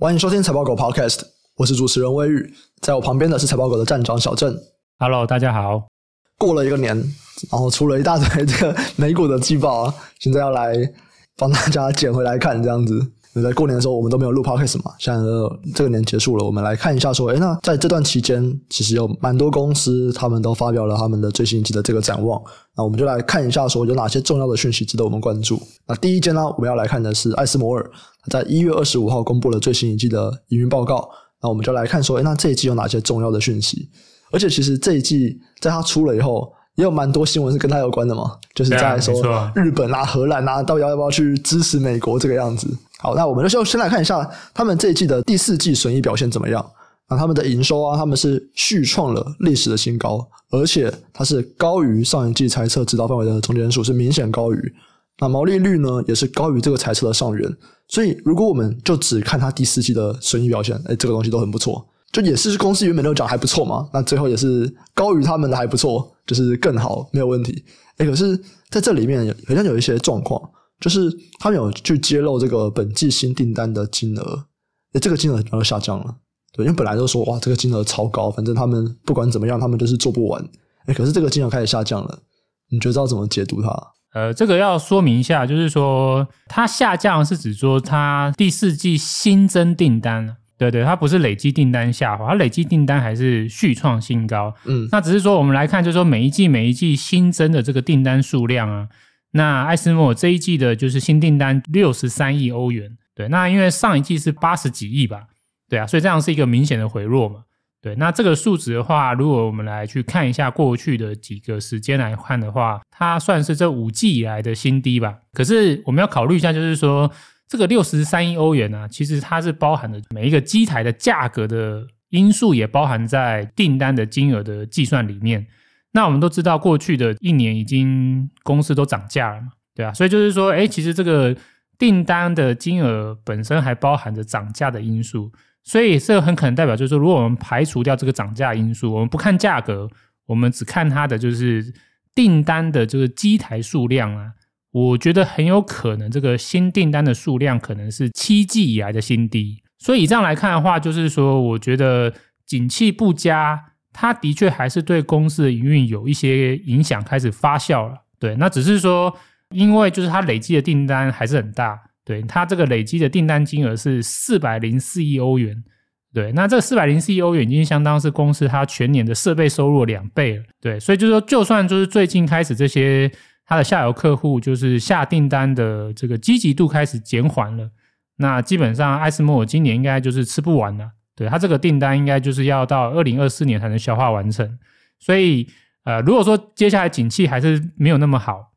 欢迎收听财报狗 Podcast，我是主持人威宇，在我旁边的是财报狗的站长小郑。Hello，大家好。过了一个年，然后出了一大堆这个美股的季报啊，现在要来帮大家捡回来看，这样子。在过年的时候，我们都没有录 podcast 嘛。现在这个年结束了，我们来看一下，说，诶，那在这段期间，其实有蛮多公司，他们都发表了他们的最新一季的这个展望。那我们就来看一下，说有哪些重要的讯息值得我们关注。那第一间呢，我们要来看的是艾斯摩尔，在一月二十五号公布了最新一季的营运报告。那我们就来看说，诶，那这一季有哪些重要的讯息？而且，其实这一季在它出了以后，也有蛮多新闻是跟他有关的嘛，就是在说日本啊、荷兰啊，到底要不要去支持美国这个样子。好，那我们就先来看一下他们这一季的第四季损益表现怎么样。那他们的营收啊，他们是续创了历史的新高，而且它是高于上一季财测指导范围的中间数，是明显高于。那毛利率呢，也是高于这个财测的上缘。所以，如果我们就只看它第四季的损益表现，哎，这个东西都很不错。就也是公司原本都讲还不错嘛，那最后也是高于他们的还不错，就是更好，没有问题。哎，可是在这里面好像有一些状况。就是他们有去揭露这个本季新订单的金额，诶，这个金额然后下降了，对，因为本来都说哇，这个金额超高，反正他们不管怎么样，他们就是做不完，诶，可是这个金额开始下降了，你觉得要怎么解读它？呃，这个要说明一下，就是说它下降是指说它第四季新增订单，对对，它不是累积订单下滑，它累积订单还是续创新高，嗯，那只是说我们来看，就是说每一季每一季新增的这个订单数量啊。那艾斯摩尔这一季的就是新订单六十三亿欧元，对，那因为上一季是八十几亿吧，对啊，所以这样是一个明显的回落嘛，对，那这个数值的话，如果我们来去看一下过去的几个时间来看的话，它算是这五季以来的新低吧。可是我们要考虑一下，就是说这个六十三亿欧元呢、其实它是包含了每一个机台的价格的因素，也包含在订单的金额的计算里面。那我们都知道，过去的一年已经公司都涨价了嘛，对啊，所以就是说，哎，其实这个订单的金额本身还包含着涨价的因素，所以这很可能代表就是说，如果我们排除掉这个涨价因素，我们不看价格，我们只看它的就是订单的这个机台数量啊，我觉得很有可能这个新订单的数量可能是七季以来的新低。所以这样来看的话，就是说，我觉得景气不佳。它的确还是对公司的营运有一些影响，开始发酵了。对，那只是说，因为就是它累积的订单还是很大。对，它这个累积的订单金额是四百零四亿欧元。对，那这四百零四亿欧元已经相当是公司它全年的设备收入两倍了。对，所以就是说，就算就是最近开始这些它的下游客户就是下订单的这个积极度开始减缓了，那基本上艾斯摩尔今年应该就是吃不完了。对，它这个订单应该就是要到二零二四年才能消化完成，所以呃，如果说接下来景气还是没有那么好，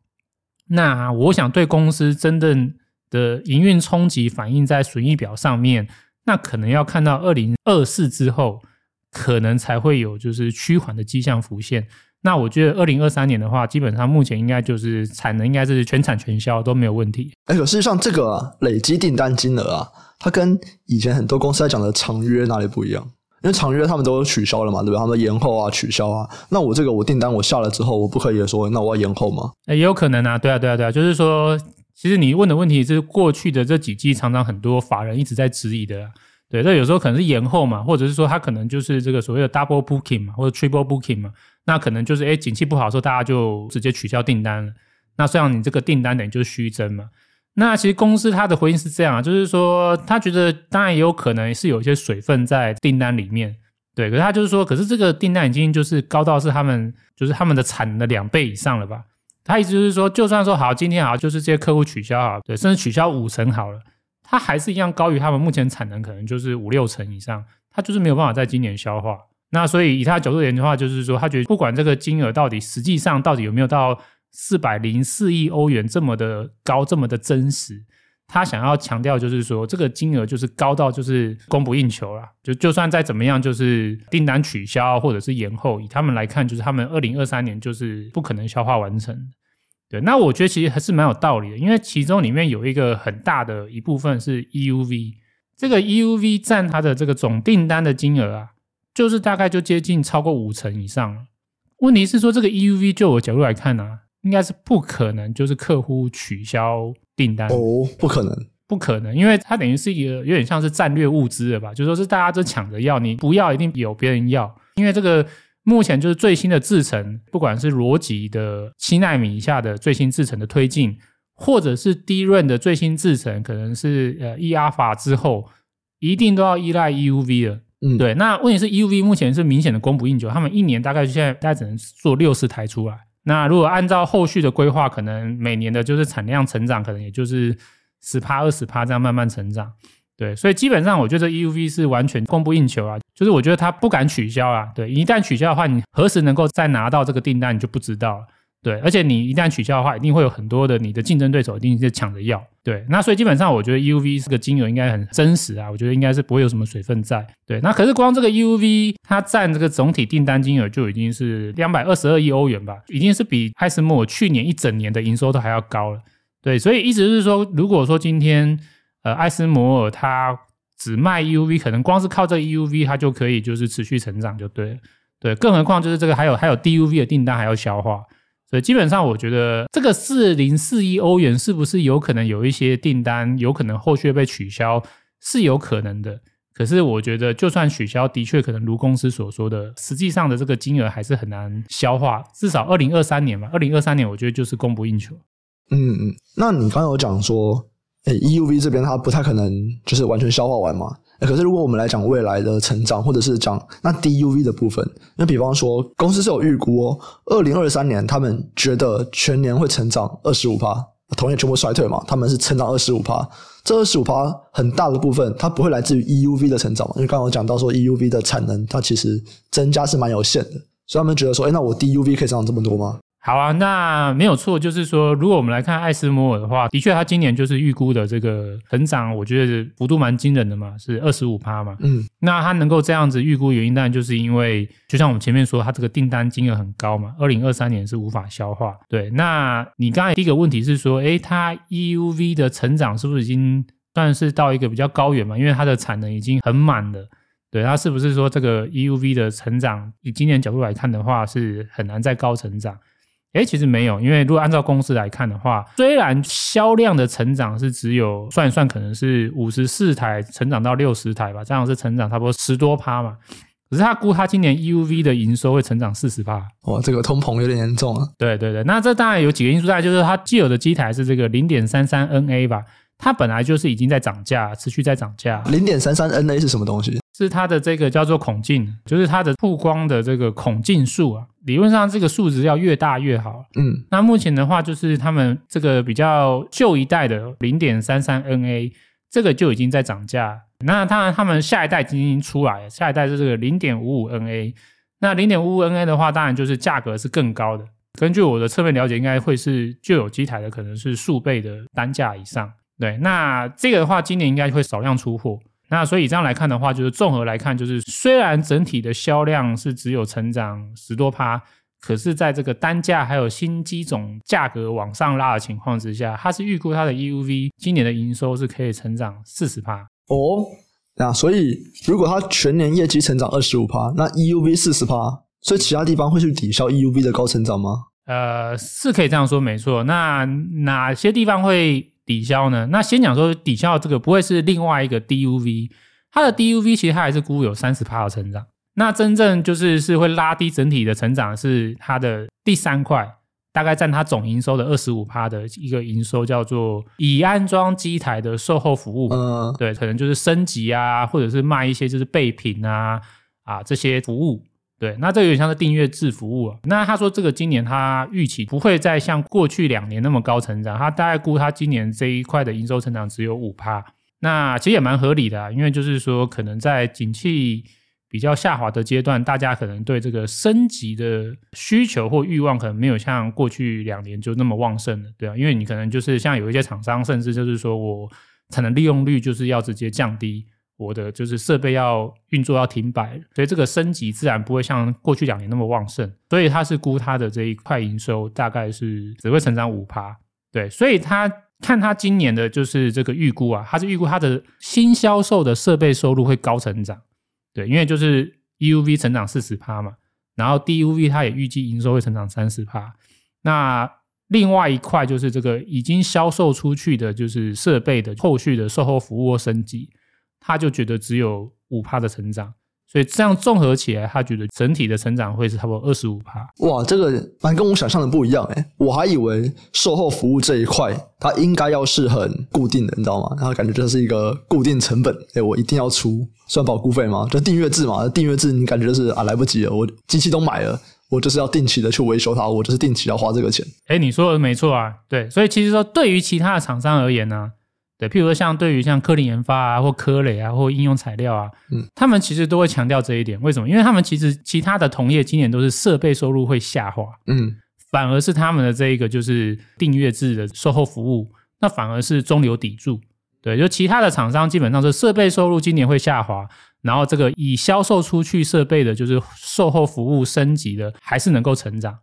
那我想对公司真正的营运冲击反映在损益表上面，那可能要看到二零二四之后，可能才会有就是趋缓的迹象浮现。那我觉得二零二三年的话，基本上目前应该就是产能应该是全产全销都没有问题。哎，可是像这个、啊、累积订单金额啊。它跟以前很多公司在讲的长约哪里不一样？因为长约他们都取消了嘛，对吧？他们延后啊，取消啊。那我这个我订单我下了之后，我不可以说那我要延后吗？也有可能啊，对啊，对啊，对啊。就是说，其实你问的问题是过去的这几季常常很多法人一直在质疑的。对，这有时候可能是延后嘛，或者是说他可能就是这个所谓的 double booking 嘛，或者 triple booking 嘛。那可能就是诶景气不好的时候，大家就直接取消订单了。那这样你这个订单等于就是虚增嘛。那其实公司它的回应是这样啊，就是说他觉得当然也有可能是有一些水分在订单里面，对，可是他就是说，可是这个订单已经就是高到是他们就是他们的产能的两倍以上了吧？他意思就是说，就算说好今天好就是这些客户取消好，对，甚至取消五成好了，他还是一样高于他们目前产能可能就是五六成以上，他就是没有办法在今年消化。那所以以他的角度而言的话，就是说他觉得不管这个金额到底实际上到底有没有到。四百零四亿欧元这么的高，这么的真实，他想要强调就是说，这个金额就是高到就是供不应求了。就就算再怎么样，就是订单取消或者是延后，以他们来看，就是他们二零二三年就是不可能消化完成。对，那我觉得其实还是蛮有道理的，因为其中里面有一个很大的一部分是 EUV，这个 EUV 占它的这个总订单的金额啊，就是大概就接近超过五成以上了。问题是说，这个 EUV 就我角度来看呢、啊。应该是不可能，就是客户取消订单哦，不可能，不可能，因为它等于是一个有点像是战略物资了吧，就说是大家都抢着要，你不要一定有别人要，因为这个目前就是最新的制程，不管是逻辑的七纳米以下的最新制程的推进，或者是 DRAM 的最新制程，可能是呃 E 阿法之后，一定都要依赖 EUV 了。嗯，对。那问题是 EUV 目前是明显的供不应求，他们一年大概现在大概只能做六十台出来。那如果按照后续的规划，可能每年的就是产量成长，可能也就是十趴二十趴这样慢慢成长。对，所以基本上我觉得 EUV 是完全供不应求啊，就是我觉得它不敢取消啊。对，一旦取消的话，你何时能够再拿到这个订单，你就不知道了。对，而且你一旦取消的话，一定会有很多的你的竞争对手一定是抢着要。对，那所以基本上我觉得 EUV 这个金额应该很真实啊，我觉得应该是不会有什么水分在。对，那可是光这个 EUV 它占这个总体订单金额就已经是两百二十二亿欧元吧，已经是比艾斯摩尔去年一整年的营收都还要高了。对，所以意思是说，如果说今天呃艾斯摩尔它只卖 EUV，可能光是靠这 EUV 它就可以就是持续成长就对了。对，更何况就是这个还有还有 DUV 的订单还要消化。所以基本上，我觉得这个四零四亿欧元是不是有可能有一些订单，有可能后续被取消，是有可能的。可是我觉得，就算取消，的确可能如公司所说的，实际上的这个金额还是很难消化。至少二零二三年嘛，二零二三年我觉得就是供不应求。嗯嗯，那你刚刚有讲说，诶，EUV 这边它不太可能就是完全消化完嘛？可是，如果我们来讲未来的成长，或者是讲那 DUV 的部分，那比方说，公司是有预估哦，二零二三年他们觉得全年会成长二十五趴，同业全部衰退嘛，他们是成长二十五趴，这二十五趴很大的部分，它不会来自于 EUV 的成长嘛，因为刚刚我讲到说 EUV 的产能它其实增加是蛮有限的，所以他们觉得说，诶，那我 DUV 可以成长这么多吗？好啊，那没有错，就是说，如果我们来看艾斯摩尔的话，的确，它今年就是预估的这个成长，我觉得幅度蛮惊人的嘛，是二十五趴嘛。嗯，那它能够这样子预估原因，当然就是因为，就像我们前面说，它这个订单金额很高嘛，二零二三年是无法消化。对，那你刚才第一个问题是说，诶，它 EUV 的成长是不是已经算是到一个比较高远嘛？因为它的产能已经很满了。对，它是不是说这个 EUV 的成长，以今年角度来看的话，是很难再高成长？诶，其实没有，因为如果按照公司来看的话，虽然销量的成长是只有算一算，可能是五十四台成长到六十台吧，这样是成长差不多十多趴嘛。可是他估他今年 EUV 的营收会成长四十趴，哇，这个通膨有点严重啊。对对对，那这当然有几个因素在，就是它既有的机台是这个零点三三 NA 吧，它本来就是已经在涨价，持续在涨价。零点三三 NA 是什么东西？是它的这个叫做孔径，就是它的曝光的这个孔径数啊。理论上这个数值要越大越好。嗯，那目前的话，就是他们这个比较旧一代的零点三三 NA，这个就已经在涨价。那当然，他们下一代已经出来了，下一代是这个零点五五 NA。那零点五五 NA 的话，当然就是价格是更高的。根据我的侧面了解，应该会是旧有机台的可能是数倍的单价以上。对，那这个的话，今年应该会少量出货。那所以这样来看的话，就是综合来看，就是虽然整体的销量是只有成长十多趴，可是在这个单价还有新机种价格往上拉的情况之下，它是预估它的 EUV 今年的营收是可以成长四十趴。哦，那所以如果它全年业绩成长二十五趴，那 EUV 四十趴，所以其他地方会去抵消 EUV 的高成长吗？呃，是可以这样说，没错。那哪些地方会？抵消呢？那先讲说抵消这个不会是另外一个 DUV，它的 DUV 其实它还是估有三十趴的成长。那真正就是是会拉低整体的成长是它的第三块，大概占它总营收的二十五趴的一个营收，叫做已安装机台的售后服务。嗯，对，可能就是升级啊，或者是卖一些就是备品啊啊这些服务。对，那这个有点像是订阅制服务啊。那他说这个今年他预期不会再像过去两年那么高成长，他大概估他今年这一块的营收成长只有五趴。那其实也蛮合理的啊，因为就是说可能在景气比较下滑的阶段，大家可能对这个升级的需求或欲望可能没有像过去两年就那么旺盛了，对啊，因为你可能就是像有一些厂商，甚至就是说我产能利用率就是要直接降低。我的就是设备要运作要停摆，所以这个升级自然不会像过去两年那么旺盛，所以他是估他的这一块营收大概是只会成长五趴，对，所以他看他今年的就是这个预估啊，他是预估他的新销售的设备收入会高成长，对，因为就是 EUV 成长四十趴嘛，然后 DUV 他也预计营收会成长三十趴，那另外一块就是这个已经销售出去的，就是设备的后续的售后服务升级，他就觉得只有五趴的成长。所以这样综合起来，他觉得整体的成长会是差不多二十五趴。哇，这个蛮跟我想象的不一样诶，我还以为售后服务这一块它应该要是很固定的，你知道吗？然后感觉这是一个固定成本，诶，我一定要出算保固费吗？就订阅制嘛，订阅制你感觉就是啊来不及了，我机器都买了，我就是要定期的去维修它，我就是定期要花这个钱。诶，你说的没错啊，对，所以其实说对于其他的厂商而言呢。对，譬如说像对于像科林研发啊，或科磊啊，或应用材料啊，嗯，他们其实都会强调这一点。为什么？因为他们其实其他的同业今年都是设备收入会下滑，嗯，反而是他们的这一个就是订阅制的售后服务，那反而是中流砥柱。对，就其他的厂商基本上是设备收入今年会下滑，然后这个以销售出去设备的，就是售后服务升级的，还是能够成长。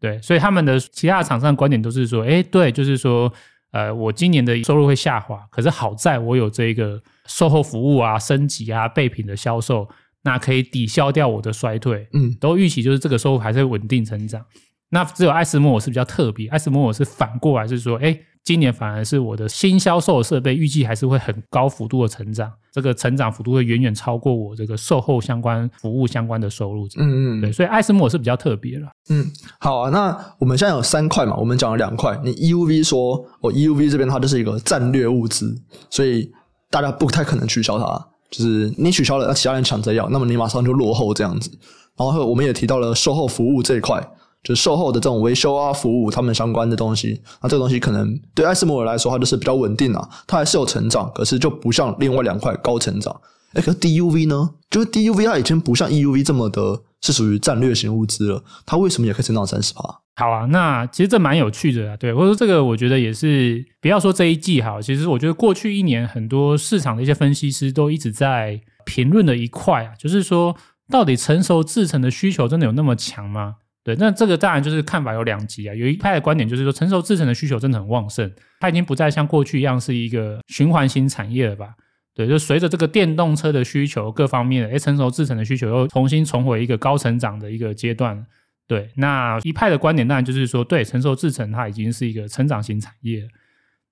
对，所以他们的其他的厂商观点都是说，哎，对，就是说。呃，我今年的收入会下滑，可是好在我有这个售后服务啊、升级啊、备品的销售，那可以抵消掉我的衰退。嗯，都预期就是这个收入还是稳定成长。那只有艾斯摩我是比较特别，艾斯摩我是反过来是说，哎。今年反而是我的新销售设备预计还是会很高幅度的成长，这个成长幅度会远远超过我这个售后相关服务相关的收入。嗯嗯，对，所以艾斯摩我是比较特别了。嗯，好啊，那我们现在有三块嘛，我们讲了两块。你 EUV 说，我 EUV 这边它就是一个战略物资，所以大家不太可能取消它。就是你取消了，那其他人抢着要，那么你马上就落后这样子。然后我们也提到了售后服务这一块。就售后的这种维修啊、服务，他们相关的东西，那这个东西可能对艾斯摩尔来说，它就是比较稳定啊，它还是有成长，可是就不像另外两块高成长。哎，可 DUV 呢？就是 DUV 它已经不像 EUV 这么的，是属于战略型物资了，它为什么也可以成长三十趴？好啊，那其实这蛮有趣的啊，对，或者说这个我觉得也是，不要说这一季好，其实我觉得过去一年很多市场的一些分析师都一直在评论的一块啊，就是说到底成熟制程的需求真的有那么强吗？对，那这个当然就是看法有两极啊。有一派的观点就是说，成熟制程的需求真的很旺盛，它已经不再像过去一样是一个循环型产业了吧？对，就随着这个电动车的需求各方面的，诶，成熟制程的需求又重新重回一个高成长的一个阶段。对，那一派的观点当然就是说，对，成熟制程它已经是一个成长型产业。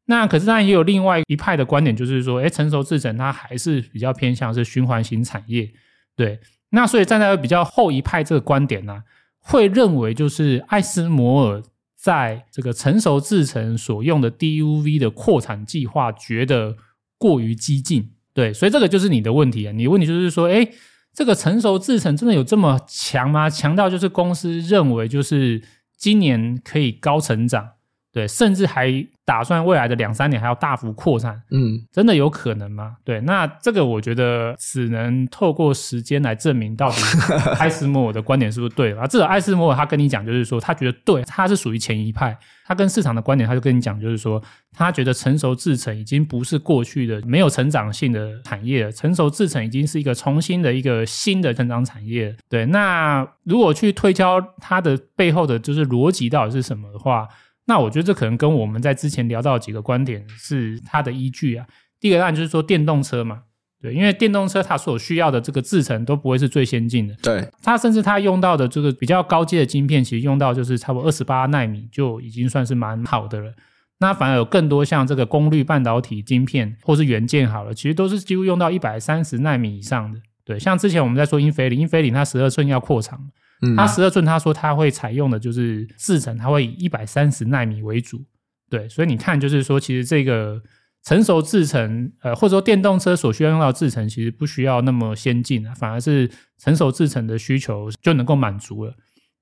那可是当然也有另外一派的观点，就是说，诶，成熟制程它还是比较偏向是循环型产业。对，那所以站在比较后一派这个观点呢、会认为就是艾斯摩尔在这个成熟制程所用的 DUV 的扩产计划觉得过于激进，对，所以这个就是你的问题啊。你的问题就是说，哎，这个成熟制程真的有这么强吗？强到就是公司认为就是今年可以高成长，对，甚至还。打算未来的两三年还要大幅扩散，嗯，真的有可能吗？对，那这个我觉得只能透过时间来证明到底 艾斯摩尔的观点是不是对了啊。至少艾斯摩尔他跟你讲，就是说他觉得对，他是属于前一派，他跟市场的观点，他就跟你讲，就是说他觉得成熟制成已经不是过去的没有成长性的产业了，成熟制成已经是一个重新的一个新的成长产业。对，那如果去推敲它的背后的就是逻辑到底是什么的话。那我觉得这可能跟我们在之前聊到的几个观点是它的依据啊。第一个当然就是说电动车嘛，对，因为电动车它所需要的这个制程都不会是最先进的，对，它甚至它用到的这个比较高阶的晶片，其实用到就是差不多二十八纳米就已经算是蛮好的了。那反而有更多像这个功率半导体晶片或是元件好了，其实都是几乎用到一百三十纳米以上的。对，像之前我们在说英飞凌，英飞凌它十二寸要扩厂。它十二寸，他说他会采用的就是制程，它会以一百三十纳米为主，对，所以你看，就是说，其实这个成熟制程，呃，或者说电动车所需要用到制程，其实不需要那么先进啊，反而是成熟制程的需求就能够满足了，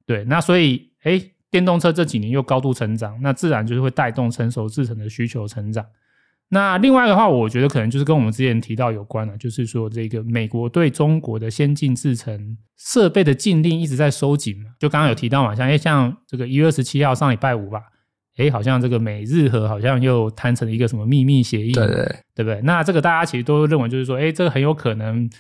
对，那所以，哎，电动车这几年又高度成长，那自然就是会带动成熟制程的需求成长。那另外的话，我觉得可能就是跟我们之前提到有关了，就是说这个美国对中国的先进制程设备的禁令一直在收紧嘛。就刚刚有提到嘛，像诶像这个一月二十七号上礼拜五吧，诶好像这个美日和好像又谈成了一个什么秘密协议，对对，对不对？那这个大家其实都认为就是说，诶这个很有可能，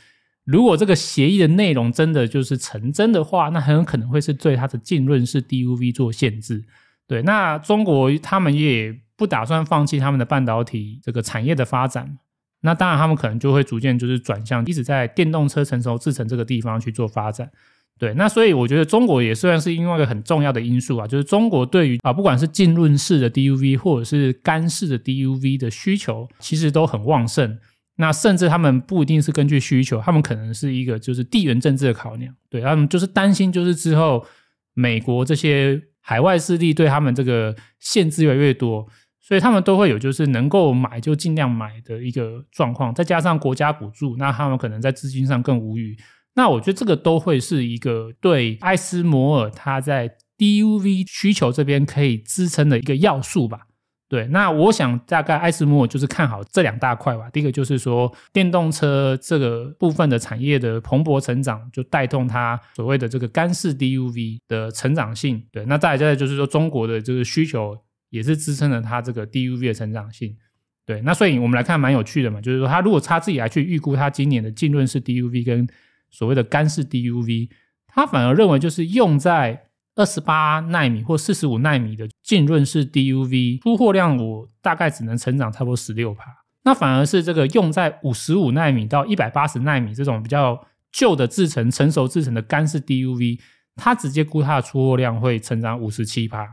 如果这个协议的内容真的就是成真的话，那很有可能会是对它的浸润式 DUV 做限制。对，那中国他们也。不打算放弃他们的半导体这个产业的发展，那当然他们可能就会逐渐就是转向，一直在电动车成熟制程这个地方去做发展。对，那所以我觉得中国也算是另外一个很重要的因素啊，就是中国对于啊不管是浸润式的 DUV 或者是干式的 DUV 的需求，其实都很旺盛。那甚至他们不一定是根据需求，他们可能是一个就是地缘政治的考量，对，他们就是担心就是之后美国这些海外势力对他们这个限制越来越多，所以他们都会有就是能够买就尽量买的一个状况，再加上国家补助，那他们可能在资金上更无语。那我觉得这个都会是一个对艾斯摩尔它在 DUV 需求这边可以支撑的一个要素吧。对，那我想大概艾斯摩就是看好这两大块吧。第一个就是说电动车这个部分的产业的蓬勃成长，就带动它所谓的这个干式 DUV 的成长性。对，那再来再来就是说中国的这个需求也是支撑了它这个 DUV 的成长性。对，那所以我们来看蛮有趣的嘛，就是说他如果他自己来去预估他今年的浸润式 DUV 跟所谓的干式 DUV，他反而认为就是用在二十八奈米或四十五奈米的浸润式 DUV 出货量，我大概只能成长差不多十六趴。那反而是这个用在五十五奈米到一百八十奈米这种比较旧的制程、成熟制程的干式 DUV，它直接估它的出货量会成长五十七趴。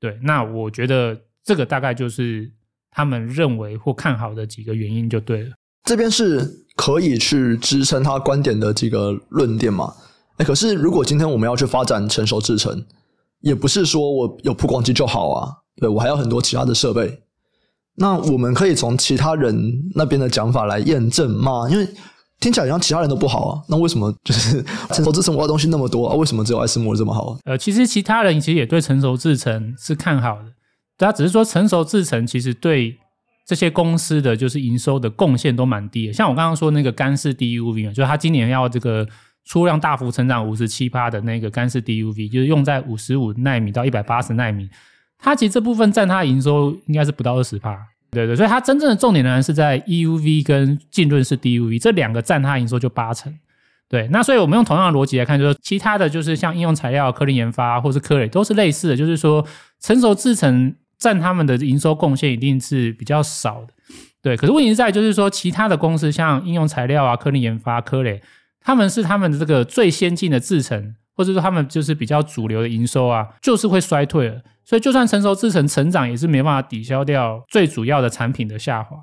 对，那我觉得这个大概就是他们认为或看好的几个原因就对了。这边是。可以去支撑他观点的几个论点嘛？哎，可是如果今天我们要去发展成熟制程，也不是说我有曝光机就好啊，对，我还有很多其他的设备。那我们可以从其他人那边的讲法来验证吗？因为听起来好像其他人都不好啊，那为什么就是 成熟制程挖东西那么多啊？为什么只有艾斯摩这么好？呃，其实其他人其实也对成熟制程是看好的，大家只是说成熟制程其实对。这些公司的就是营收的贡献都蛮低的，像我刚刚说那个干式 DUV 啊就是他今年要这个出量大幅成长五十七趴的那个干式 DUV，就是用在五十五奈米到一百八十奈米，它其实这部分占它的营收应该是不到二十趴，对对，所以它真正的重点呢是在 EUV 跟浸润式 DUV 这两个占它营收就八成，对，那所以我们用同样的逻辑来看，就是其他的就是像应用材料、科林研发或是科磊都是类似的，就是说成熟制程。占他们的营收贡献一定是比较少的，对。可是问题在就是说，其他的公司像应用材料啊、科林研发、科磊，他们是他们的这个最先进的制程，或者说他们就是比较主流的营收啊，就是会衰退了。所以就算成熟制程成长，也是没办法抵消掉最主要的产品的下滑。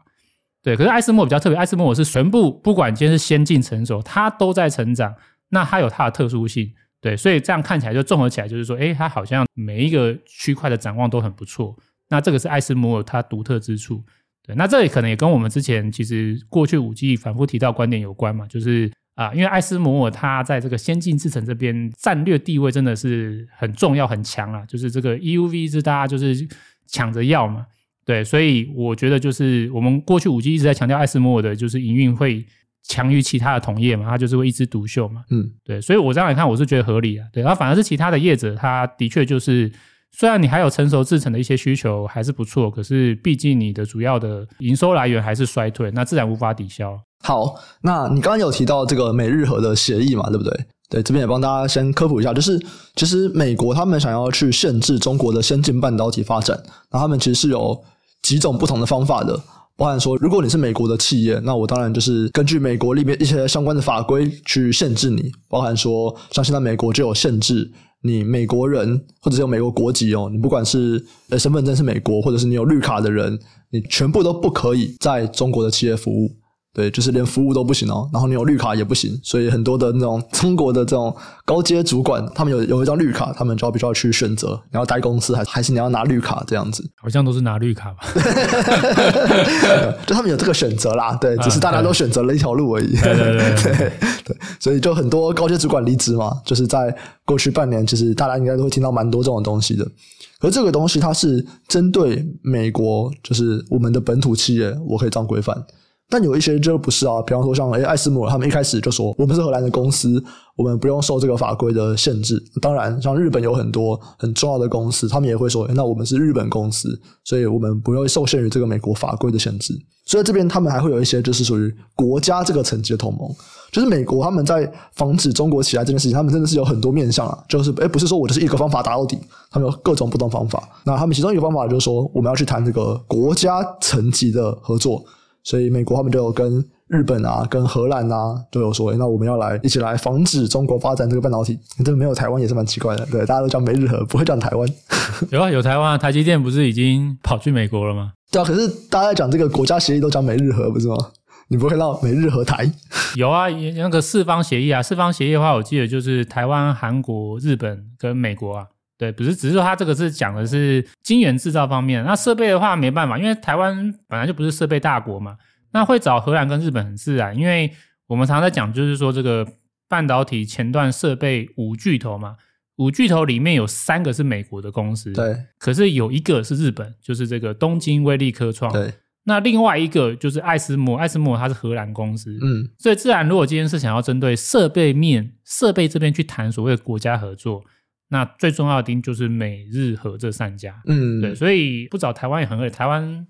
对。可是艾斯摩比较特别，艾斯摩尔是全部不管今天是先进成熟，它都在成长，那它有它的特殊性。对，所以这样看起来就综合起来，就是说，诶，它好像每一个区块的展望都很不错。那这个是艾斯摩尔它独特之处。对，那这里可能也跟我们之前其实过去五季反复提到观点有关嘛，就是啊，因为艾斯摩尔它在这个先进制程这边战略地位真的是很重要很强啊，就是这个 EUV 是大家就是抢着要嘛。对，所以我觉得就是我们过去五 G 一直在强调艾斯摩尔的就是营运会。强于其他的同业嘛，它就是会一枝独秀嘛。嗯，对，所以我这样来看，我是觉得合理啊。对，然后反而是其他的业者，他的确就是，虽然你还有成熟制程的一些需求还是不错，可是毕竟你的主要的营收来源还是衰退，那自然无法抵消。好，那你刚刚有提到这个美日和的协议嘛，对不对？对，这边也帮大家先科普一下，就是其实美国他们想要去限制中国的先进半导体发展，那他们其实是有几种不同的方法的。包含说，如果你是美国的企业，那我当然就是根据美国里面一些相关的法规去限制你。包含说，像现在美国就有限制你美国人或者是有美国国籍哦，你不管是呃身份证是美国，或者是你有绿卡的人，你全部都不可以在中国的企业服务。对，就是连服务都不行哦，然后你有绿卡也不行，所以很多的那种中国的这种高阶主管，他们有有一张绿卡，他们就要必须要去选择，你要待公司还还是你要拿绿卡这样子？好像都是拿绿卡吧？就他们有这个选择啦，对，只是大家都选择了一条路而已。对对 对对，对，所以就很多高阶主管离职嘛，就是在过去半年，其实大家应该都会听到蛮多这种东西的。而这个东西它是针对美国，就是我们的本土企业，我可以这样规范。但有一些就不是啊，比方说像诶艾斯摩尔，他们一开始就说我们是荷兰的公司，我们不用受这个法规的限制。当然，像日本有很多很重要的公司，他们也会说，那我们是日本公司，所以我们不用受限于这个美国法规的限制。所以这边他们还会有一些就是属于国家这个层级的同盟，就是美国他们在防止中国起来这件事情，他们真的是有很多面向啊，就是诶不是说我就是一个方法打到底，他们有各种不同方法。那他们其中一个方法就是说，我们要去谈这个国家层级的合作。所以美国他们就有跟日本啊跟荷兰啊都有说，那我们要来一起来防止中国发展这个半导体。这个没有台湾也是蛮奇怪的，对，大家都叫美日和，不会叫台湾。有啊，有台湾啊，台积电不是已经跑去美国了吗？对啊，可是大家在讲这个国家协议都讲美日和，不是吗？你不会看到美日和台？有啊，那个四方协议啊，四方协议的话，我记得就是台湾、韩国、日本跟美国啊。对，不是，只是说它这个是讲的是晶圆制造方面。那设备的话没办法，因为台湾本来就不是设备大国嘛。那会找荷兰跟日本很自然，因为我们常常在讲，就是说这个半导体前段设备五巨头嘛，五巨头里面有三个是美国的公司，对。可是有一个是日本，就是这个东京威力科创，对。那另外一个就是艾斯摩，艾斯摩它是荷兰公司，嗯。所以自然，如果今天是想要针对设备面、设备这边去谈所谓的国家合作。那最重要的丁就是美日和这三家，嗯，对，所以不找台湾也很合理。台湾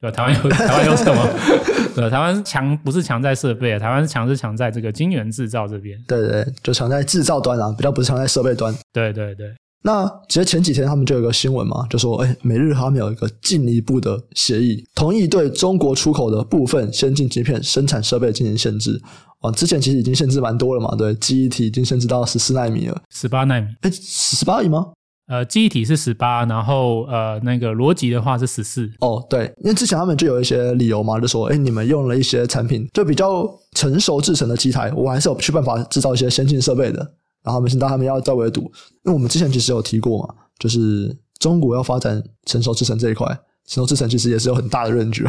对台湾有台湾有什么？对，台湾强不是强在设备啊，台湾是强是强在这个晶圆制造这边。对，对对，就强在制造端啊，比较不是强在设备端。对对对。那其实前几天他们就有个新闻嘛，就说，哎，美日他们有一个进一步的协议，同意对中国出口的部分先进芯片生产设备进行限制。啊，之前其实已经限制蛮多了嘛，对，记忆体已经限制到十四纳米了，十八纳米，哎，十八亿吗？呃，记忆体是十八，然后呃，那个逻辑的话是十四。哦，对，因为之前他们就有一些理由嘛，就说，哎，你们用了一些产品就比较成熟制成的机台，我还是有去办法制造一些先进设备的。然后他们现在他们要再围堵，因为我们之前其实有提过嘛，就是中国要发展成熟制程这一块，成熟制程其实也是有很大的认知。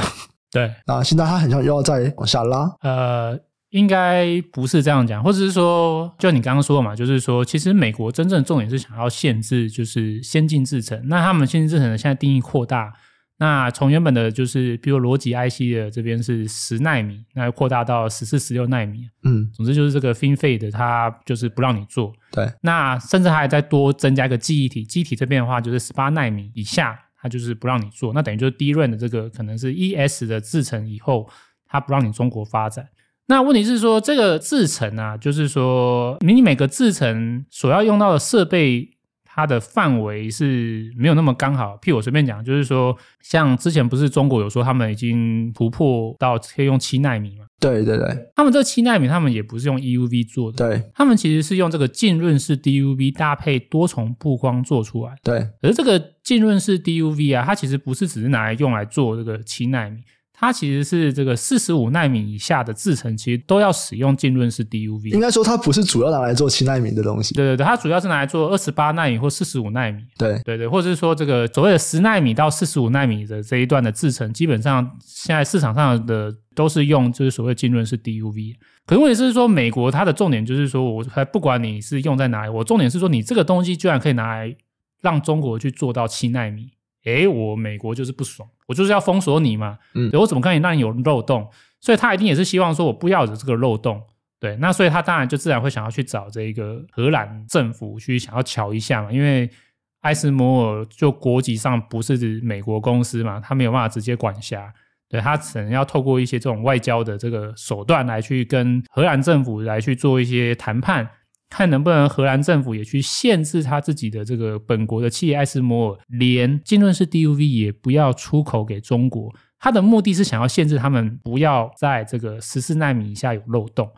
对，那现在它很像又要再往下拉。呃，应该不是这样讲，或者是说，就你刚刚说的嘛，就是说，其实美国真正重点是想要限制，就是先进制程。那他们先进制程的现在定义扩大。那从原本的就是，比如逻辑 IC 的这边是十纳米，那扩大到十四、十六纳米。嗯，总之就是这个 FinFET 的，它就是不让你做。对。那甚至还在多增加一个记忆体，记忆体这边的话就是十八纳米以下，它就是不让你做。那等于就是 DRAM 的这个可能是 ES 的制程以后，它不让你中国发展。那问题是说这个制程啊，就是说你每个制程所要用到的设备。它的范围是没有那么刚好，譬如我随便讲，就是说，像之前不是中国有说他们已经突破到可以用七纳米嘛？对对对，他们这七纳米，他们也不是用 EUV 做的，对，他们其实是用这个浸润式 DUV 搭配多重布光做出来。对，可是这个浸润式 DUV 啊，它其实不是只是拿来用来做这个七纳米。它其实是这个四十五纳米以下的制程，其实都要使用浸润式 DUV。应该说，它不是主要拿来做七纳米的东西。对对对，它主要是拿来做二十八纳米或四十五纳米。对对对，或者是说这个所谓的十纳米到四十五纳米的这一段的制程，基本上现在市场上的都是用就是所谓浸润式 DUV。可是问题是说，美国它的重点就是说，我还不管你是用在哪里，我重点是说，你这个东西居然可以拿来让中国去做到七纳米。诶，我美国就是不爽，我就是要封锁你嘛，嗯，我怎么可以让你有漏洞？所以他一定也是希望说我不要有这个漏洞，对，那所以他当然就自然会想要去找这个荷兰政府去想要瞧一下嘛，因为埃斯摩尔就国籍上不是美国公司嘛，他没有办法直接管辖，对，他只能要透过一些这种外交的这个手段来去跟荷兰政府来去做一些谈判。看能不能荷兰政府也去限制他自己的这个本国的企业艾斯摩尔，连浸润式 DUV 也不要出口给中国。他的目的是想要限制他们不要在这个十四纳米以下有漏洞。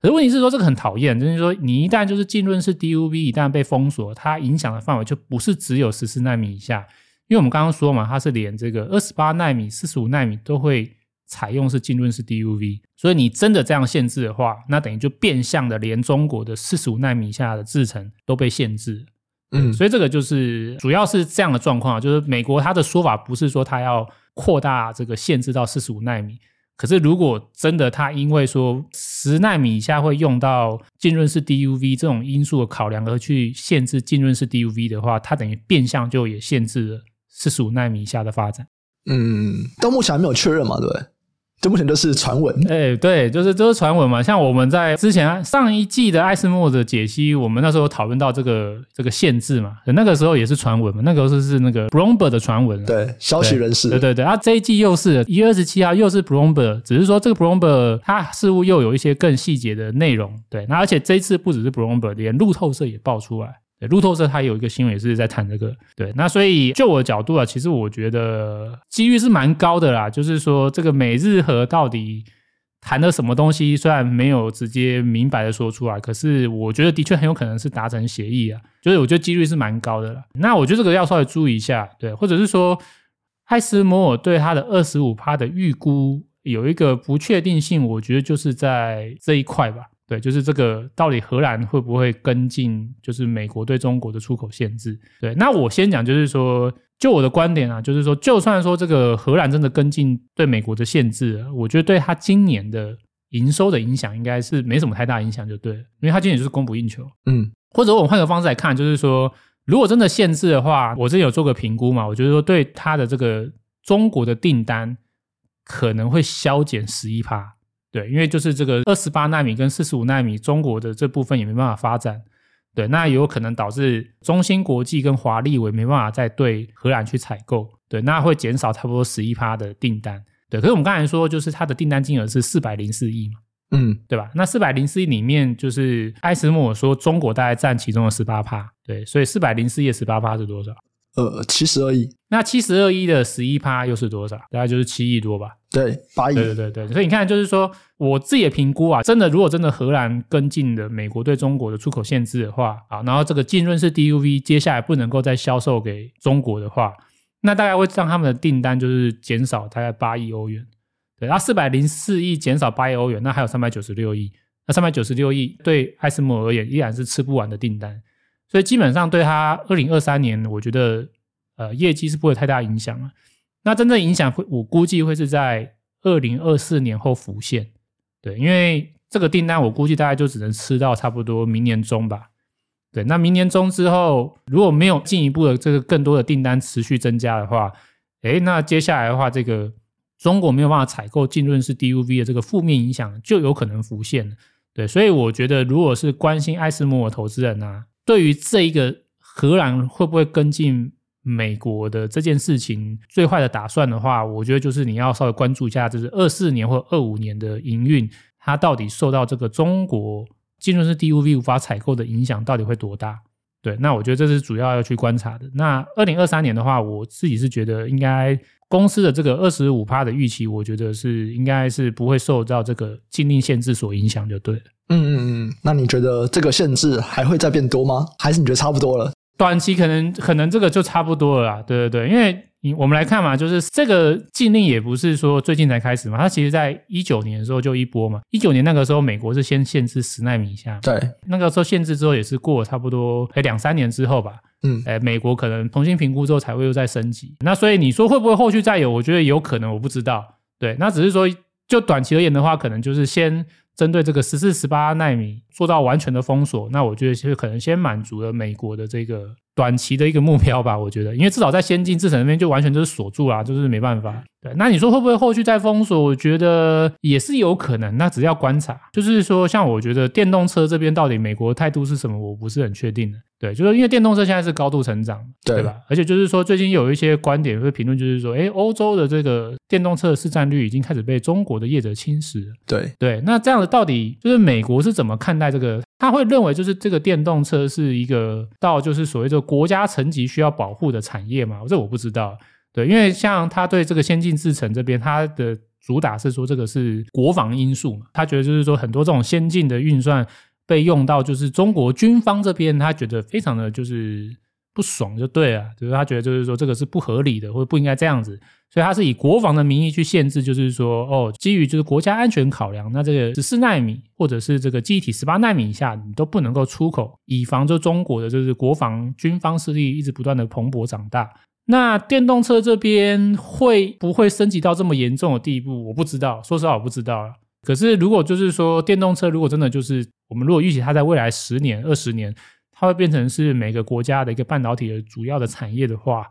可是问题是说这个很讨厌，就是说你一旦就是浸润式 DUV 一旦被封锁，它影响的范围就不是只有十四纳米以下，因为我们刚刚说嘛，它是连这个二十八纳米、四十五纳米都会。采用是浸润式 DUV，所以你真的这样限制的话，那等于就变相的连中国的四十五纳米以下的制程都被限制。嗯，所以这个就是主要是这样的状况，就是美国它的说法不是说它要扩大这个限制到四十五纳米，可是如果真的它因为说十纳米以下会用到浸润式 DUV 这种因素的考量而去限制浸润式 DUV 的话，它等于变相就也限制了四十五纳米以下的发展。嗯，到目前还没有确认嘛，对不对？这目前都是传闻，哎、欸，对，就是都、就是传闻嘛。像我们在之前上一季的艾斯莫的解析，我们那时候讨论到这个这个限制嘛，那个时候也是传闻嘛，那个是是那个 Bloomberg 的传闻，对，消息人士，对对对。啊，这一季又是一月二十七号又是 Bloomberg，只是说这个 Bloomberg 它似乎又有一些更细节的内容，对。那而且这一次不只是 Bloomberg，连路透社也爆出来。对，路透社它有一个新闻也是在谈这个，对，那所以就我的角度啊，其实我觉得几率是蛮高的啦，就是说这个美日和到底谈的什么东西，虽然没有直接明白的说出来，可是我觉得的确很有可能是达成协议啊，就是我觉得几率是蛮高的了。那我觉得这个要稍微注意一下，对，或者是说，艾斯摩尔对他的二十五趴的预估有一个不确定性，我觉得就是在这一块吧。对，就是这个到底荷兰会不会跟进，就是美国对中国的出口限制？对，那我先讲，就是说，就我的观点啊，就是说，就算说这个荷兰真的跟进对美国的限制，我觉得对他今年的营收的影响应该是没什么太大影响，就对了，因为他今年就是供不应求。嗯，或者我们换个方式来看，就是说，如果真的限制的话，我之前有做个评估嘛，我觉得说对他的这个中国的订单可能会削减十一趴。对，因为就是这个二十八纳米跟四十五纳米，中国的这部分也没办法发展，对，那也有可能导致中芯国际跟华力伟没办法再对荷兰去采购，对，那会减少差不多十一趴的订单，对。可是我们刚才说，就是它的订单金额是四百零四亿嘛，嗯，对吧？那四百零四亿里面，就是艾斯莫尔说中国大概占其中的十八趴，对，所以四百零四亿的十八趴是多少？呃，七十二亿。那七十二亿的十一趴又是多少？大概就是七亿多吧。对，八亿。对对对对，所以你看，就是说我自己的评估啊，真的，如果真的荷兰跟进了美国对中国的出口限制的话啊，然后这个浸润式 DUV 接下来不能够再销售给中国的话，那大概会让他们的订单就是减少大概八亿欧元。对，那四百零四亿减少八亿欧元，那还有三百九十六亿。那三百九十六亿对艾斯摩尔而言依然是吃不完的订单。所以基本上对他二零二三年，我觉得呃业绩是不会太大影响了。那真正影响会，我估计会是在二零二四年后浮现。对，因为这个订单我估计大概就只能吃到差不多明年中吧。对，那明年中之后，如果没有进一步的这个更多的订单持续增加的话，诶，那接下来的话，这个中国没有办法采购浸润式 DUV 的这个负面影响就有可能浮现。对，所以我觉得，如果是关心艾斯摩尔投资人啊。对于这一个荷兰会不会跟进美国的这件事情，最坏的打算的话，我觉得就是你要稍微关注一下，就是二四年或二五年的营运，它到底受到这个中国浸润式 DUV 无法采购的影响到底会多大？对，那我觉得这是主要要去观察的。那二零二三年的话，我自己是觉得应该公司的这个二十五趴的预期，我觉得是应该是不会受到这个禁令限制所影响就对了。嗯嗯嗯，那你觉得这个限制还会再变多吗？还是你觉得差不多了？短期可能可能这个就差不多了啦。对对对，因为你我们来看嘛，就是这个禁令也不是说最近才开始嘛，它其实在一九年的时候就一波嘛。一九年那个时候，美国是先限制十纳米以下，对，那个时候限制之后也是过了差不多诶两三年之后吧，嗯，诶美国可能重新评估之后才会又再升级。那所以你说会不会后续再有？我觉得有可能，我不知道。对，那只是说就短期而言的话，可能就是先。针对这个十四、十八纳米做到完全的封锁，那我觉得其实可能先满足了美国的这个短期的一个目标吧。我觉得，因为至少在先进制程那边就完全就是锁住啦，就是没办法。对，那你说会不会后续再封锁？我觉得也是有可能。那只要观察，就是说，像我觉得电动车这边到底美国态度是什么，我不是很确定的。对，就是因为电动车现在是高度成长，对，对吧？而且就是说，最近有一些观点会评论，就是说，诶，欧洲的这个电动车的市占率已经开始被中国的业者侵蚀。对对，那这样子到底就是美国是怎么看待这个？他会认为就是这个电动车是一个到就是所谓的国家层级需要保护的产业吗？这我不知道。对，因为像他对这个先进制程这边，他的主打是说这个是国防因素嘛，他觉得就是说很多这种先进的运算。被用到就是中国军方这边，他觉得非常的就是不爽，就对了，就是他觉得就是说这个是不合理的，或者不应该这样子，所以他是以国防的名义去限制，就是说哦，基于就是国家安全考量，那这个十四奈米或者是这个记忆体十八奈米以下，你都不能够出口，以防就中国的就是国防军方势力一直不断的蓬勃长大。那电动车这边会不会升级到这么严重的地步？我不知道，说实话我不知道了。可是如果就是说电动车如果真的就是。我们如果预期它在未来十年、二十年，它会变成是每个国家的一个半导体的主要的产业的话，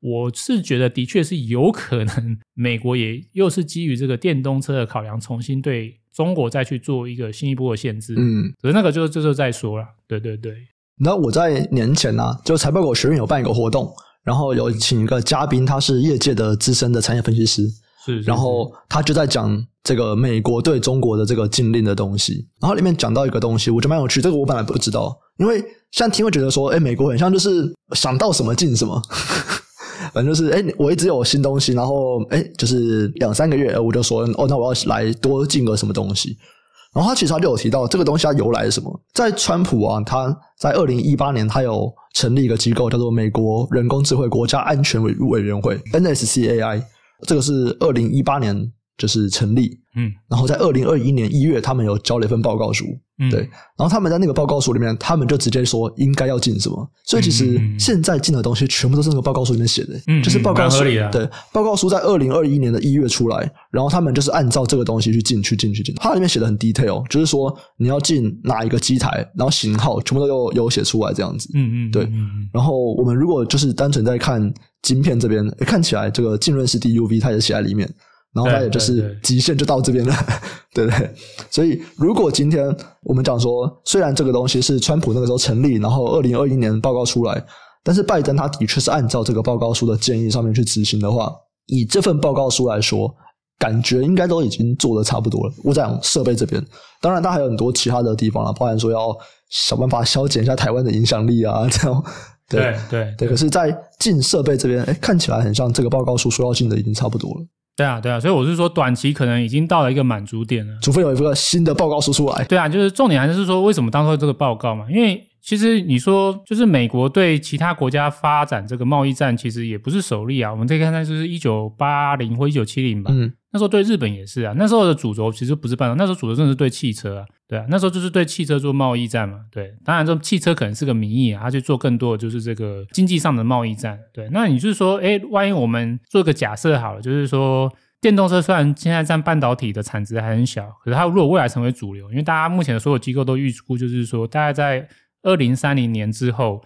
我是觉得的确是有可能，美国也又是基于这个电动车的考量，重新对中国再去做一个新一波的限制。嗯，可是那个就这就再说了。对对对。那我在年前呢、啊，就财报狗学院有办一个活动，然后有请一个嘉宾，他是业界的资深的产业分析师。是，是，是，然后他就在讲这个美国对中国的这个禁令的东西，然后里面讲到一个东西，我觉得蛮有趣，这个我本来不知道，因为现在听会觉得说，哎，美国很像就是想到什么进什么，反正就是，哎，我一直有新东西，然后，哎，就是两三个月，我就说，哦，那我要来多进个什么东西。然后他其实他就有提到这个东西它由来是什么，在川普啊，他在二零一八年他有成立一个机构叫做美国人工智慧国家安全委委员会 NSCAI，这个是二零一八年就是成立。嗯，然后在二零二一年一月，他们有交了一份报告书，嗯，对，然后他们在那个报告书里面，他们就直接说应该要进什么，所以其实现在进的东西全部都是那个报告书里面写的，嗯，就是报告书，对，报告书在二零二一年的一月出来，然后他们就是按照这个东西去进去进去进，它里面写的很 detail，就是说你要进哪一个机台，然后型号全部都有有写出来这样子，嗯嗯，对，然后我们如果就是单纯在看晶片这边，看起来这个浸润式 DUV 它也写在里面。然后它也就是极限就到这边了，对，不对？所以如果今天我们讲说，虽然这个东西是川普那个时候成立，然后二零二一年报告出来，但是拜登他的确是按照这个报告书的建议上面去执行的话，以这份报告书来说，感觉应该都已经做的差不多了。我讲设备这边，当然它还有很多其他的地方了，包含说要想办法削减一下台湾的影响力啊，这样。对对对，对。可是，在进设备这边，哎，看起来很像这个报告书说要进的已经差不多了。对啊，对啊，所以我是说，短期可能已经到了一个满足点了，除非有一个新的报告说出来。对啊，就是重点还是说，为什么当初这个报告嘛？因为其实你说，就是美国对其他国家发展这个贸易战，其实也不是首例啊。我们可以看看，就是一九八零或一九七零吧。嗯。那时候对日本也是啊，那时候的主轴其实不是半导体，那时候主轴真的是对汽车啊，对啊，那时候就是对汽车做贸易战嘛，对，当然这汽车可能是个名义啊，他去做更多的就是这个经济上的贸易战，对，那你就是说，诶，万一我们做个假设好了，就是说电动车虽然现在占半导体的产值还很小，可是它如果未来成为主流，因为大家目前的所有机构都预估，就是说大概在二零三零年之后。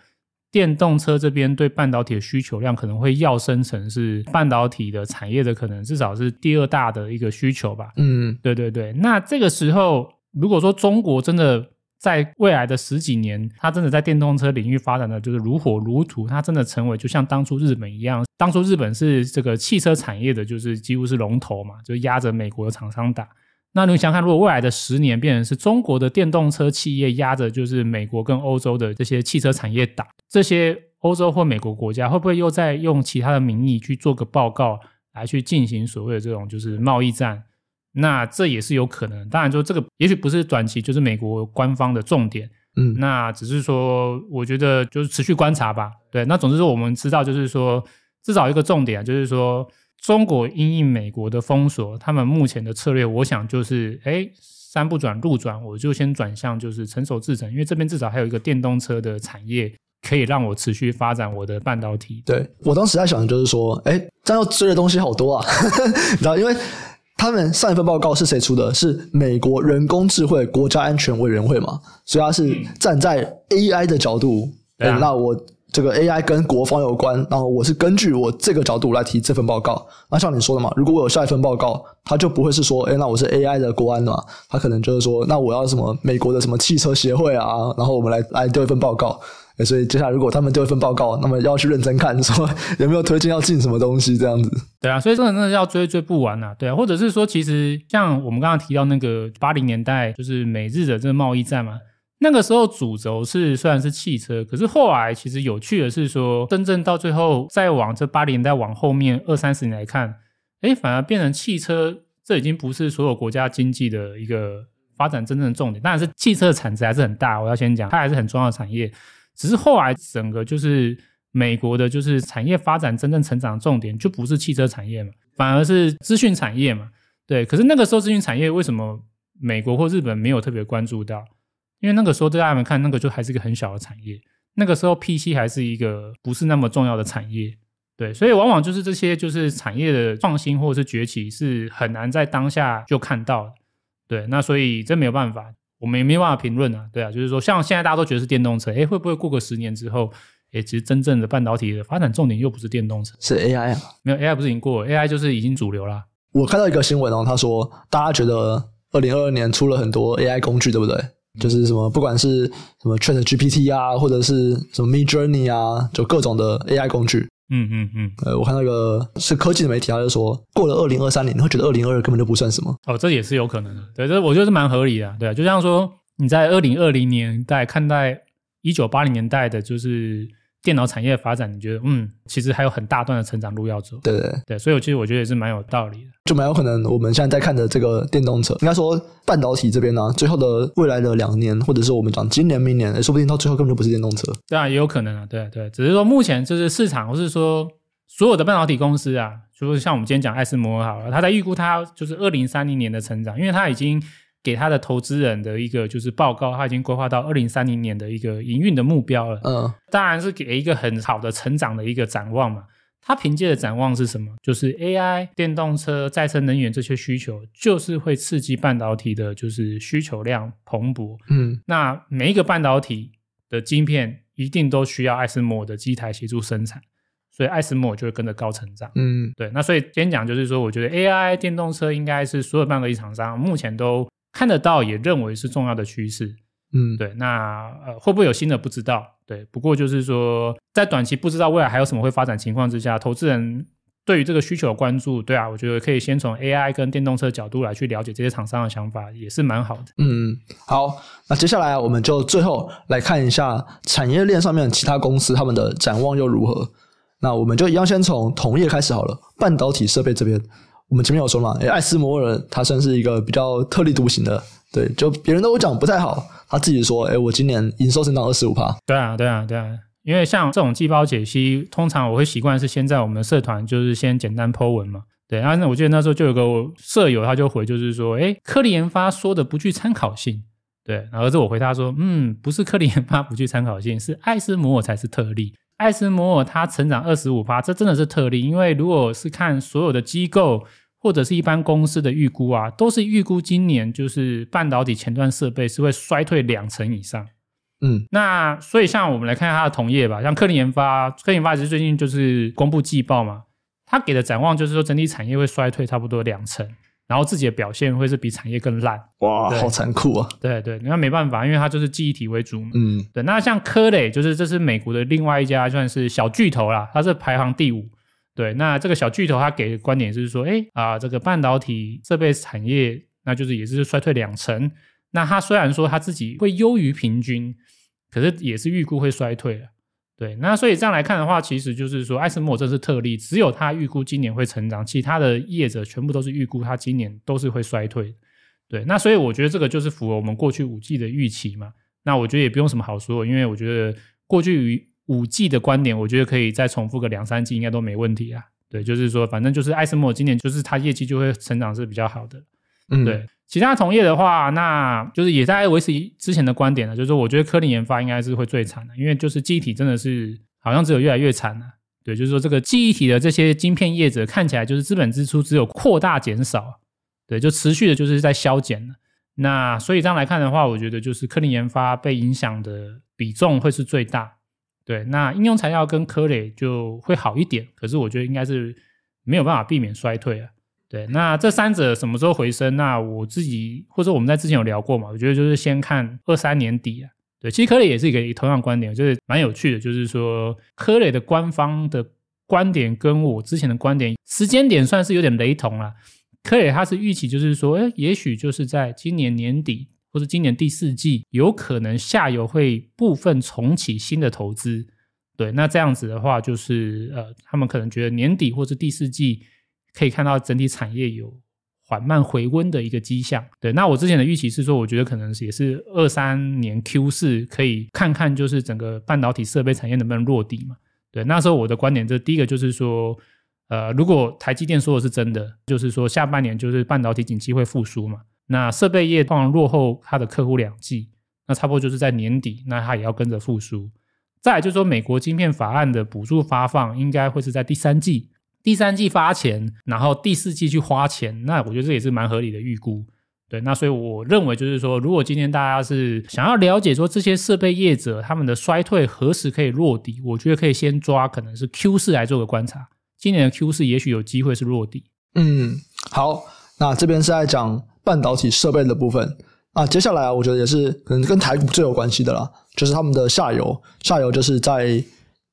电动车这边对半导体的需求量可能会要升成是半导体的产业的可能至少是第二大的一个需求吧。嗯，对对对。那这个时候，如果说中国真的在未来的十几年，它真的在电动车领域发展的就是如火如荼，它真的成为就像当初日本一样，当初日本是这个汽车产业的，就是几乎是龙头嘛，就压着美国的厂商打。那你想看，如果未来的十年变成是中国的电动车企业压着，就是美国跟欧洲的这些汽车产业打，这些欧洲或美国国家会不会又再用其他的名义去做个报告，来去进行所谓的这种就是贸易战？那这也是有可能。当然，说这个也许不是短期，就是美国官方的重点。嗯，那只是说，我觉得就是持续观察吧。对，那总之说，我们知道就是说，至少一个重点就是说。中国因应美国的封锁，他们目前的策略，我想就是，哎，山不转路转，我就先转向就是成熟制程，因为这边至少还有一个电动车的产业，可以让我持续发展我的半导体。对，我当时在想的就是说，哎，这样要追的东西好多啊，你知道，因为他们上一份报告是谁出的？是美国人工智慧国家安全委员会嘛，所以他是站在 AI 的角度，嗯、那我。这个 AI 跟国防有关，然后我是根据我这个角度来提这份报告。那像你说的嘛，如果我有下一份报告，他就不会是说，哎，那我是 AI 的国安嘛，他可能就是说，那我要什么美国的什么汽车协会啊，然后我们来来丢一份报告。所以接下来如果他们丢一份报告，那么要去认真看，说有没有推荐要进什么东西这样子。对啊，所以真的真的要追追不完啊。对啊，或者是说，其实像我们刚刚提到那个八零年代，就是美日的这个贸易战嘛。那个时候主轴是虽然是汽车，可是后来其实有趣的是说，真正到最后再往这八零年代往后面二三十年来看，诶，反而变成汽车，这已经不是所有国家经济的一个发展真正的重点。当然是汽车的产值还是很大，我要先讲，它还是很重要的产业。只是后来整个就是美国的，就是产业发展真正成长的重点，就不是汽车产业嘛，反而是资讯产业嘛。对，可是那个时候资讯产业为什么美国或日本没有特别关注到？因为那个时候在他们看，那个就还是一个很小的产业。那个时候 PC 还是一个不是那么重要的产业，对，所以往往就是这些就是产业的创新或者是崛起是很难在当下就看到的，对。那所以这没有办法，我们也没有办法评论啊，对啊，就是说像现在大家都觉得是电动车，诶，会不会过个十年之后，诶，其实真正的半导体的发展重点又不是电动车，是 AI 啊？没有 AI 不是已经过了，AI 就是已经主流了。我看到一个新闻哦，他说大家觉得二零二二年出了很多 AI 工具，对不对？就是什么，不管是什么 Chat GPT 啊，或者是什么 Midjourney 啊，就各种的 AI 工具。嗯嗯嗯。呃，我看到一个是科技的媒体，他就说，过了二零二三年，你会觉得二零二二根本就不算什么。哦，这也是有可能的。对，这我觉得是蛮合理的。对啊，就像说你在二零二零年代看待一九八零年代的，就是电脑产业的发展，你觉得嗯，其实还有很大段的成长路要走。对对对，所以我其实我觉得也是蛮有道理的。就蛮有可能，我们现在在看的这个电动车，应该说半导体这边呢、啊，最后的未来的两年，或者是我们讲今年、明年，说不定到最后根本就不是电动车。对啊，也有可能啊。对对，只是说目前就是市场，或是说所有的半导体公司啊，就是像我们今天讲艾斯摩尔好了，他在预估他就是二零三零年的成长，因为他已经。给他的投资人的一个就是报告，他已经规划到二零三零年的一个营运的目标了。嗯，当然是给一个很好的成长的一个展望嘛。他凭借的展望是什么？就是 AI、电动车、再生能源这些需求，就是会刺激半导体的，就是需求量蓬勃。嗯，那每一个半导体的晶片一定都需要艾斯摩的机台协助生产，所以艾斯摩就会跟着高成长。嗯，对。那所以今天讲就是说，我觉得 AI、电动车应该是所有半导体厂商目前都。看得到，也认为是重要的趋势，嗯，对。那呃，会不会有新的？不知道，对。不过就是说，在短期不知道未来还有什么会发展情况之下，投资人对于这个需求的关注，对啊，我觉得可以先从 AI 跟电动车角度来去了解这些厂商的想法，也是蛮好的。嗯，好。那接下来我们就最后来看一下产业链上面其他公司他们的展望又如何。那我们就一样先从同业开始好了，半导体设备这边。我们前面有说嘛，诶，艾斯摩尔他算是一个比较特立独行的，对，就别人都讲不太好，他自己说，诶，我今年营收增长二十五趴。对啊，对啊，对啊，因为像这种季报解析，通常我会习惯是先在我们的社团，就是先简单 po 文嘛，对，然后我记得那时候就有个舍友他就回，就是说，诶，科林研发说的不具参考性，对，然后这我回他说，嗯，不是科林研发不具参考性，是艾斯摩尔才是特例，艾斯摩尔它成长二十五趴，这真的是特例，因为如果是看所有的机构。或者是一般公司的预估啊，都是预估今年就是半导体前端设备是会衰退两成以上。嗯，那所以像我们来看它的同业吧，像科林研发，科林研发其实最近就是公布季报嘛，它给的展望就是说整体产业会衰退差不多两成，然后自己的表现会是比产业更烂。哇，好残酷啊！对对，那没办法，因为它就是记忆体为主嘛。嗯，对。那像科磊，就是这是美国的另外一家算是小巨头啦，它是排行第五。对，那这个小巨头他给的观点就是说，哎啊，这个半导体设备产业，那就是也是衰退两成。那他虽然说他自己会优于平均，可是也是预估会衰退了。对，那所以这样来看的话，其实就是说，艾斯摩尔这是特例，只有他预估今年会成长，其他的业者全部都是预估他今年都是会衰退。对，那所以我觉得这个就是符合我们过去五季的预期嘛。那我觉得也不用什么好说，因为我觉得过去五 G 的观点，我觉得可以再重复个两三季，应该都没问题啊。对，就是说，反正就是艾斯莫今年就是它业绩就会成长是比较好的。嗯，对。其他同业的话，那就是也在维持之前的观点了，就是说，我觉得科林研发应该是会最惨的，因为就是记忆体真的是好像只有越来越惨了。对，就是说这个记忆体的这些晶片业者看起来就是资本支出只有扩大减少，对，就持续的就是在削减了。那所以这样来看的话，我觉得就是科林研发被影响的比重会是最大。对，那应用材料跟科磊就会好一点，可是我觉得应该是没有办法避免衰退啊。对，那这三者什么时候回升？那我自己或者我们在之前有聊过嘛，我觉得就是先看二三年底啊。对，其实科磊也是一个同样观点，就是蛮有趣的，就是说科磊的官方的观点跟我之前的观点时间点算是有点雷同了。科磊他是预期就是说，哎，也许就是在今年年底。或者今年第四季有可能下游会部分重启新的投资，对，那这样子的话，就是呃，他们可能觉得年底或者第四季可以看到整体产业有缓慢回温的一个迹象，对。那我之前的预期是说，我觉得可能也是二三年 Q 四可以看看，就是整个半导体设备产业能不能落地嘛，对。那时候我的观点，这第一个就是说，呃，如果台积电说的是真的，就是说下半年就是半导体景气会复苏嘛。那设备业通常落后它的客户两季，那差不多就是在年底，那它也要跟着复苏。再就是说，美国晶片法案的补助发放应该会是在第三季，第三季发钱，然后第四季去花钱。那我觉得这也是蛮合理的预估。对，那所以我认为就是说，如果今天大家是想要了解说这些设备业者他们的衰退何时可以落底，我觉得可以先抓可能是 Q 四来做个观察。今年的 Q 四也许有机会是落底。嗯，好，那这边是在讲。半导体设备的部分啊，接下来啊，我觉得也是可能跟台股最有关系的啦，就是他们的下游，下游就是在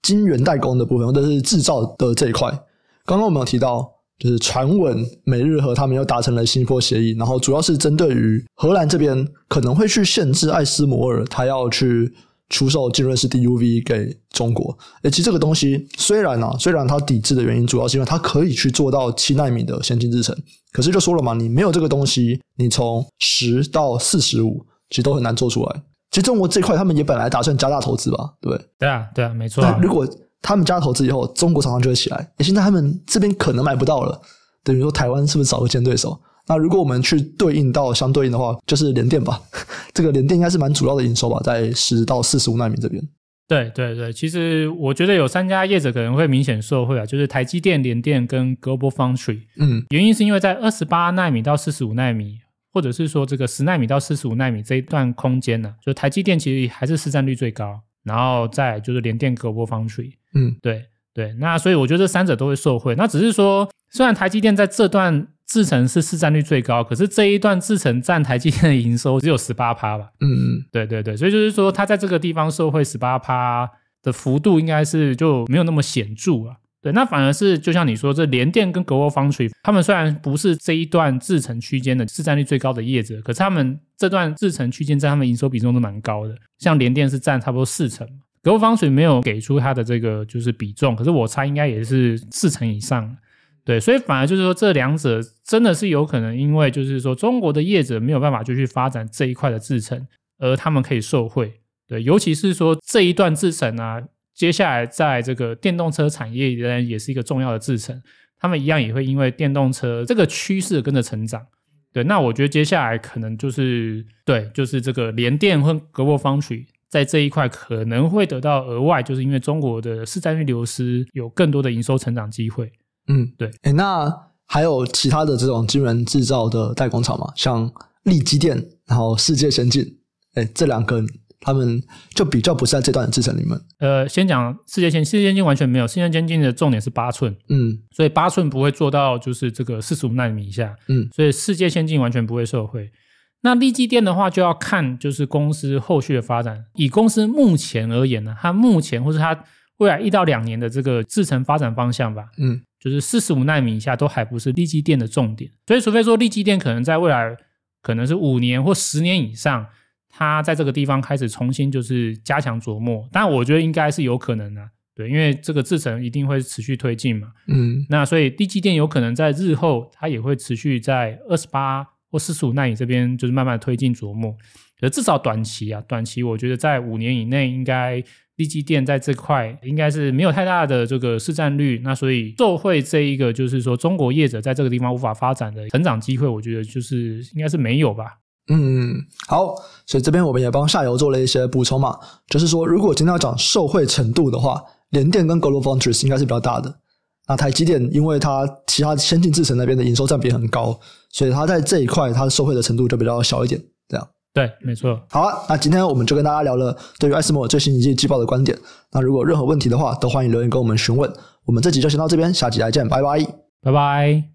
晶圆代工的部分，或者是制造的这一块。刚刚我们有提到，就是传闻美日和他们又达成了新一波协议，然后主要是针对于荷兰这边可能会去限制艾斯摩尔，他要去出售浸润式 DUV 给中国。诶，其实这个东西虽然啊，虽然它抵制的原因主要是因为它可以去做到七纳米的先进制程，可是就说了嘛，你没有这个东西，你从十到四十五其实都很难做出来。其实中国这块他们也本来打算加大投资吧，对不对？对啊，对啊，没错啊。但如果他们加投资以后，中国厂商就会起来。诶，现在他们这边可能买不到了，等于说台湾是不是找个竞争对手？那如果我们去对应到相对应的话，就是联电吧。这个联电应该是蛮主要的营收吧，在十到四十五纳米这边。对对对，其实我觉得有三家业者可能会明显受惠啊，就是台积电、联电跟 Global Foundry。嗯，原因是因为在二十八纳米到四十五纳米，或者是说这个十纳米到四十五纳米这一段空间呢、啊，就台积电其实还是市占率最高，然后再就是联电、Global Foundry。嗯，对对，那所以我觉得这三者都会受惠。那只是说，虽然台积电在这段制程是市占率最高，可是这一段制程占台积电的营收只有十八趴吧？嗯嗯，对对对，所以就是说，它在这个地方受惠十八趴的幅度，应该是就没有那么显著啊。对，那反而是就像你说，这联电跟 GlobalFoundries，他们虽然不是这一段制程区间的市占率最高的业者，可是他们这段制程区间在他们营收比重都蛮高的。像联电是占差不多四成，GlobalFoundries 没有给出它的这个就是比重，可是我猜应该也是四成以上。对，所以反而就是说，这两者真的是有可能，因为就是说，中国的业者没有办法就去发展这一块的制程，而他们可以受惠。对，尤其是说这一段制程啊，接下来在这个电动车产业仍然也是一个重要的制程，他们一样也会因为电动车这个趋势跟着成长。对，那我觉得接下来可能就是对，就是这个联电和格沃方水在这一块可能会得到额外，就是因为中国的市占率流失，有更多的营收成长机会。嗯，对，诶，那还有其他的这种晶圆制造的代工厂吗？像力积电，然后世界先进，诶，这两个他们就比较不是在这段的制程里面。呃，先讲世界先，世界先进完全没有，世界先进的重点是八寸，嗯，所以八寸不会做到就是这个四十五纳米以下，嗯，所以世界先进完全不会受惠。那力积电的话，就要看就是公司后续的发展。以公司目前而言呢，它目前或是它未来一到两年的这个制程发展方向吧，嗯。就是四十五纳米以下都还不是力积电的重点，所以除非说力积电可能在未来可能是五年或十年以上，它在这个地方开始重新就是加强琢磨，但我觉得应该是有可能的，对，因为这个制程一定会持续推进嘛，嗯，那所以力积电有可能在日后它也会持续在二十八或四十五奈米这边就是慢慢推进琢磨，可至少短期啊，短期我觉得在五年以内应该。立积电在这块应该是没有太大的这个市占率，那所以受惠这一个就是说中国业者在这个地方无法发展的成长机会，我觉得就是应该是没有吧。嗯，好，所以这边我们也帮下游做了一些补充嘛，就是说如果今天要讲受惠程度的话，联电跟 GlobalFoundries 应该是比较大的。那台积电因为它其他先进制程那边的营收占比很高，所以它在这一块它的受惠的程度就比较小一点，这样。对，没错。好啊，那今天我们就跟大家聊了对于艾斯摩尔最新一季季报的观点。那如果任何问题的话，都欢迎留言跟我们询问。我们这集就先到这边，下集再见，拜拜，拜拜。